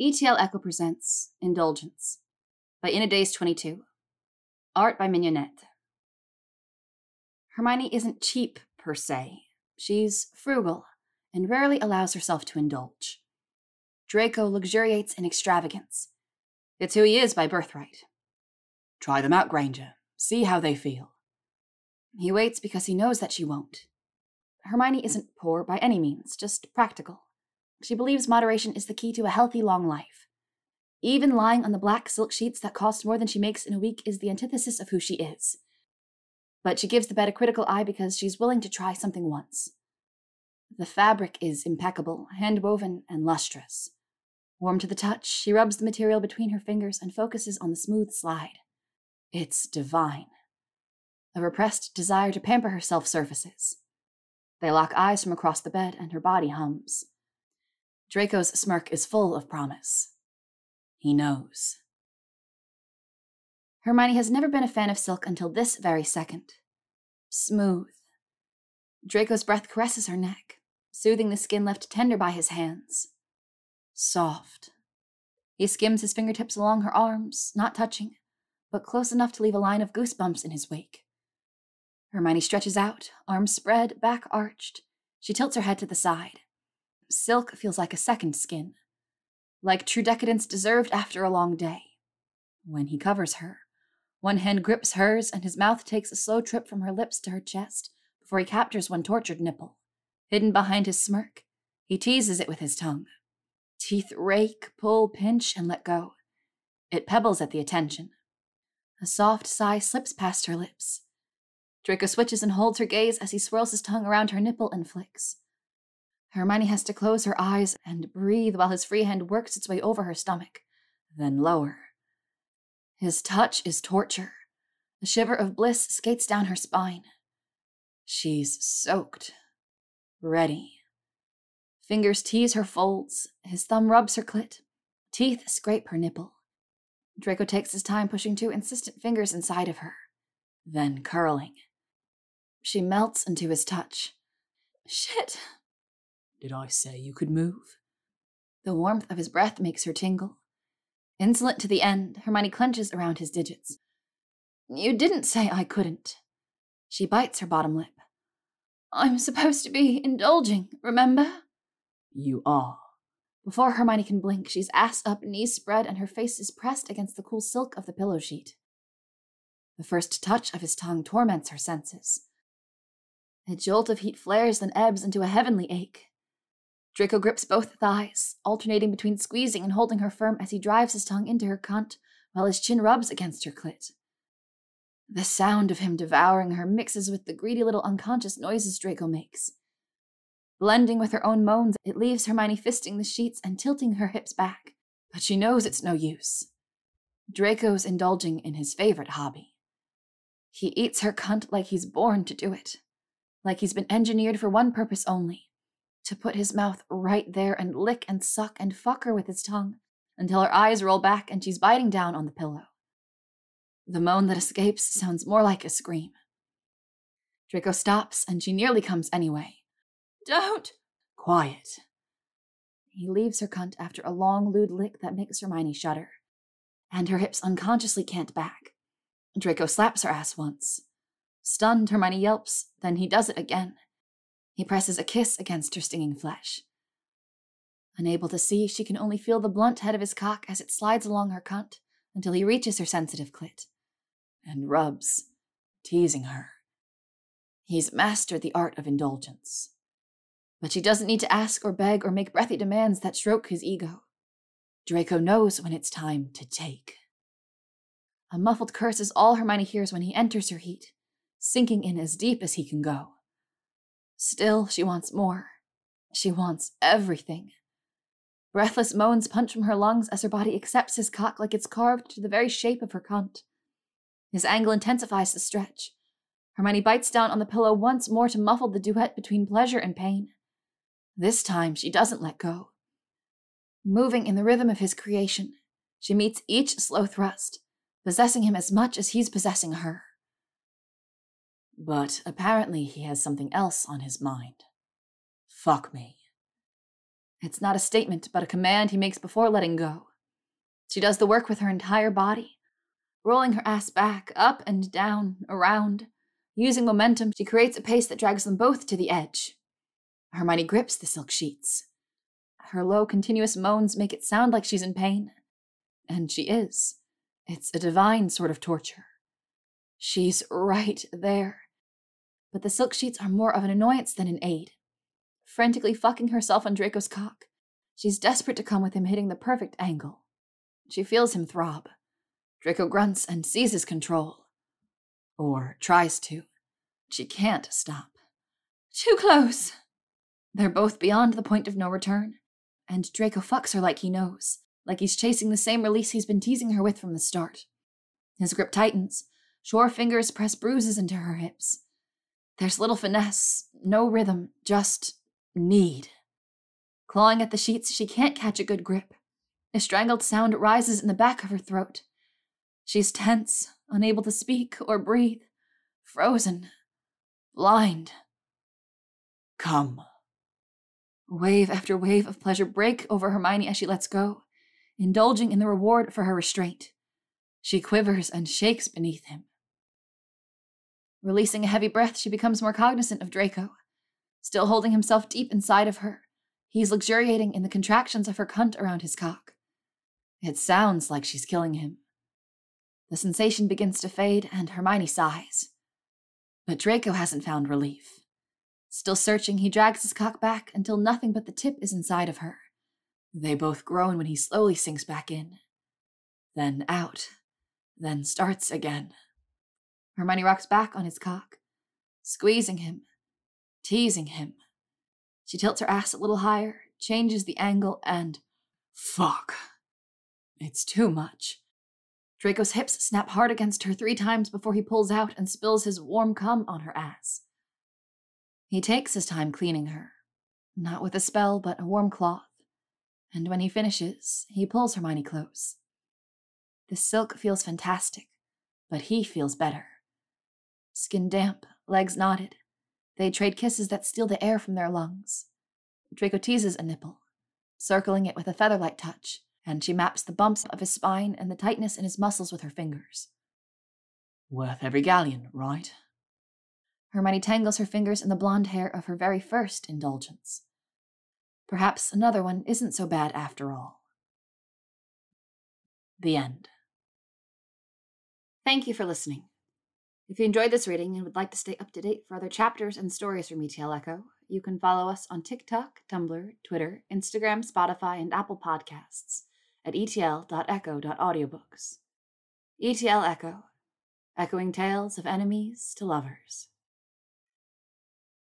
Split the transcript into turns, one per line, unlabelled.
ETL Echo presents Indulgence by Inadaze 22. Art by Mignonette. Hermione isn't cheap per se. She's frugal and rarely allows herself to indulge. Draco luxuriates in extravagance. It's who he is by birthright. Try them out, Granger. See how they feel. He waits because he knows that she won't. Hermione isn't poor by any means, just practical. She believes moderation is the key to a healthy, long life. Even lying on the black silk sheets that cost more than she makes in a week is the antithesis of who she is. But she gives the bed a critical eye because she's willing to try something once. The fabric is impeccable, hand woven, and lustrous. Warm to the touch, she rubs the material between her fingers and focuses on the smooth slide. It's divine. A repressed desire to pamper herself surfaces. They lock eyes from across the bed, and her body hums. Draco's smirk is full of promise. He knows. Hermione has never been a fan of silk until this very second. Smooth. Draco's breath caresses her neck, soothing the skin left tender by his hands. Soft. He skims his fingertips along her arms, not touching, but close enough to leave a line of goosebumps in his wake. Hermione stretches out, arms spread, back arched. She tilts her head to the side. Silk feels like a second skin, like true decadence deserved after a long day. When he covers her, one hand grips hers, and his mouth takes a slow trip from her lips to her chest before he captures one tortured nipple. Hidden behind his smirk, he teases it with his tongue. Teeth rake, pull, pinch, and let go. It pebbles at the attention. A soft sigh slips past her lips. Draco switches and holds her gaze as he swirls his tongue around her nipple and flicks. Hermione has to close her eyes and breathe while his free hand works its way over her stomach, then lower. His touch is torture. A shiver of bliss skates down her spine. She's soaked. Ready. Fingers tease her folds. His thumb rubs her clit. Teeth scrape her nipple. Draco takes his time pushing two insistent fingers inside of her, then curling. She melts into his touch. Shit!
Did I say you could move?
The warmth of his breath makes her tingle. Insolent to the end, Hermione clenches around his digits. You didn't say I couldn't. She bites her bottom lip. I'm supposed to be indulging, remember?
You are.
Before Hermione can blink, she's ass up, knees spread, and her face is pressed against the cool silk of the pillow sheet. The first touch of his tongue torments her senses. A jolt of heat flares, then ebbs into a heavenly ache. Draco grips both thighs, alternating between squeezing and holding her firm as he drives his tongue into her cunt while his chin rubs against her clit. The sound of him devouring her mixes with the greedy little unconscious noises Draco makes. Blending with her own moans, it leaves Hermione fisting the sheets and tilting her hips back, but she knows it's no use. Draco's indulging in his favorite hobby. He eats her cunt like he's born to do it, like he's been engineered for one purpose only to put his mouth right there and lick and suck and fuck her with his tongue until her eyes roll back and she's biting down on the pillow. The moan that escapes sounds more like a scream. Draco stops and she nearly comes anyway. Don't! Quiet. He leaves her cunt after a long, lewd lick that makes Hermione shudder, and her hips unconsciously can't back. Draco slaps her ass once. Stunned, Hermione yelps, then he does it again. He presses a kiss against her stinging flesh. Unable to see, she can only feel the blunt head of his cock as it slides along her cunt until he reaches her sensitive clit and rubs, teasing her. He's mastered the art of indulgence. But she doesn't need to ask or beg or make breathy demands that stroke his ego. Draco knows when it's time to take. A muffled curse is all Hermione hears when he enters her heat, sinking in as deep as he can go. Still, she wants more. She wants everything. Breathless moans punch from her lungs as her body accepts his cock like it's carved to the very shape of her cunt. His angle intensifies the stretch. Hermione bites down on the pillow once more to muffle the duet between pleasure and pain. This time, she doesn't let go. Moving in the rhythm of his creation, she meets each slow thrust, possessing him as much as he's possessing her. But apparently he has something else on his mind. Fuck me. It's not a statement, but a command he makes before letting go. She does the work with her entire body, rolling her ass back, up and down, around. Using momentum, she creates a pace that drags them both to the edge. Hermione grips the silk sheets. Her low, continuous moans make it sound like she's in pain. And she is. It's a divine sort of torture. She's right there. But the silk sheets are more of an annoyance than an aid. Frantically fucking herself on Draco's cock, she's desperate to come with him hitting the perfect angle. She feels him throb. Draco grunts and seizes control. Or tries to. She can't stop. Too close! They're both beyond the point of no return, and Draco fucks her like he knows, like he's chasing the same release he's been teasing her with from the start. His grip tightens, sure fingers press bruises into her hips. There's little finesse, no rhythm, just need. Clawing at the sheets, she can't catch a good grip. A strangled sound rises in the back of her throat. She's tense, unable to speak or breathe, frozen, blind.
Come.
Wave after wave of pleasure break over Hermione as she lets go, indulging in the reward for her restraint. She quivers and shakes beneath him. Releasing a heavy breath, she becomes more cognizant of Draco. Still holding himself deep inside of her, he's luxuriating in the contractions of her cunt around his cock. It sounds like she's killing him. The sensation begins to fade, and Hermione sighs. But Draco hasn't found relief. Still searching, he drags his cock back until nothing but the tip is inside of her. They both groan when he slowly sinks back in. Then out. Then starts again. Hermione rocks back on his cock, squeezing him, teasing him. She tilts her ass a little higher, changes the angle, and. Fuck. It's too much. Draco's hips snap hard against her three times before he pulls out and spills his warm cum on her ass. He takes his time cleaning her, not with a spell, but a warm cloth, and when he finishes, he pulls Hermione close. The silk feels fantastic, but he feels better. Skin damp, legs knotted, they trade kisses that steal the air from their lungs. Draco teases a nipple, circling it with a feather-like touch, and she maps the bumps of his spine and the tightness in his muscles with her fingers.
Worth every galleon, right?
Hermione tangles her fingers in the blonde hair of her very first indulgence. Perhaps another one isn't so bad after all. The end. Thank you for listening. If you enjoyed this reading and would like to stay up to date for other chapters and stories from ETL Echo, you can follow us on TikTok, Tumblr, Twitter, Instagram, Spotify, and Apple Podcasts at etl.echo.audiobooks. ETL Echo, echoing tales of enemies to lovers.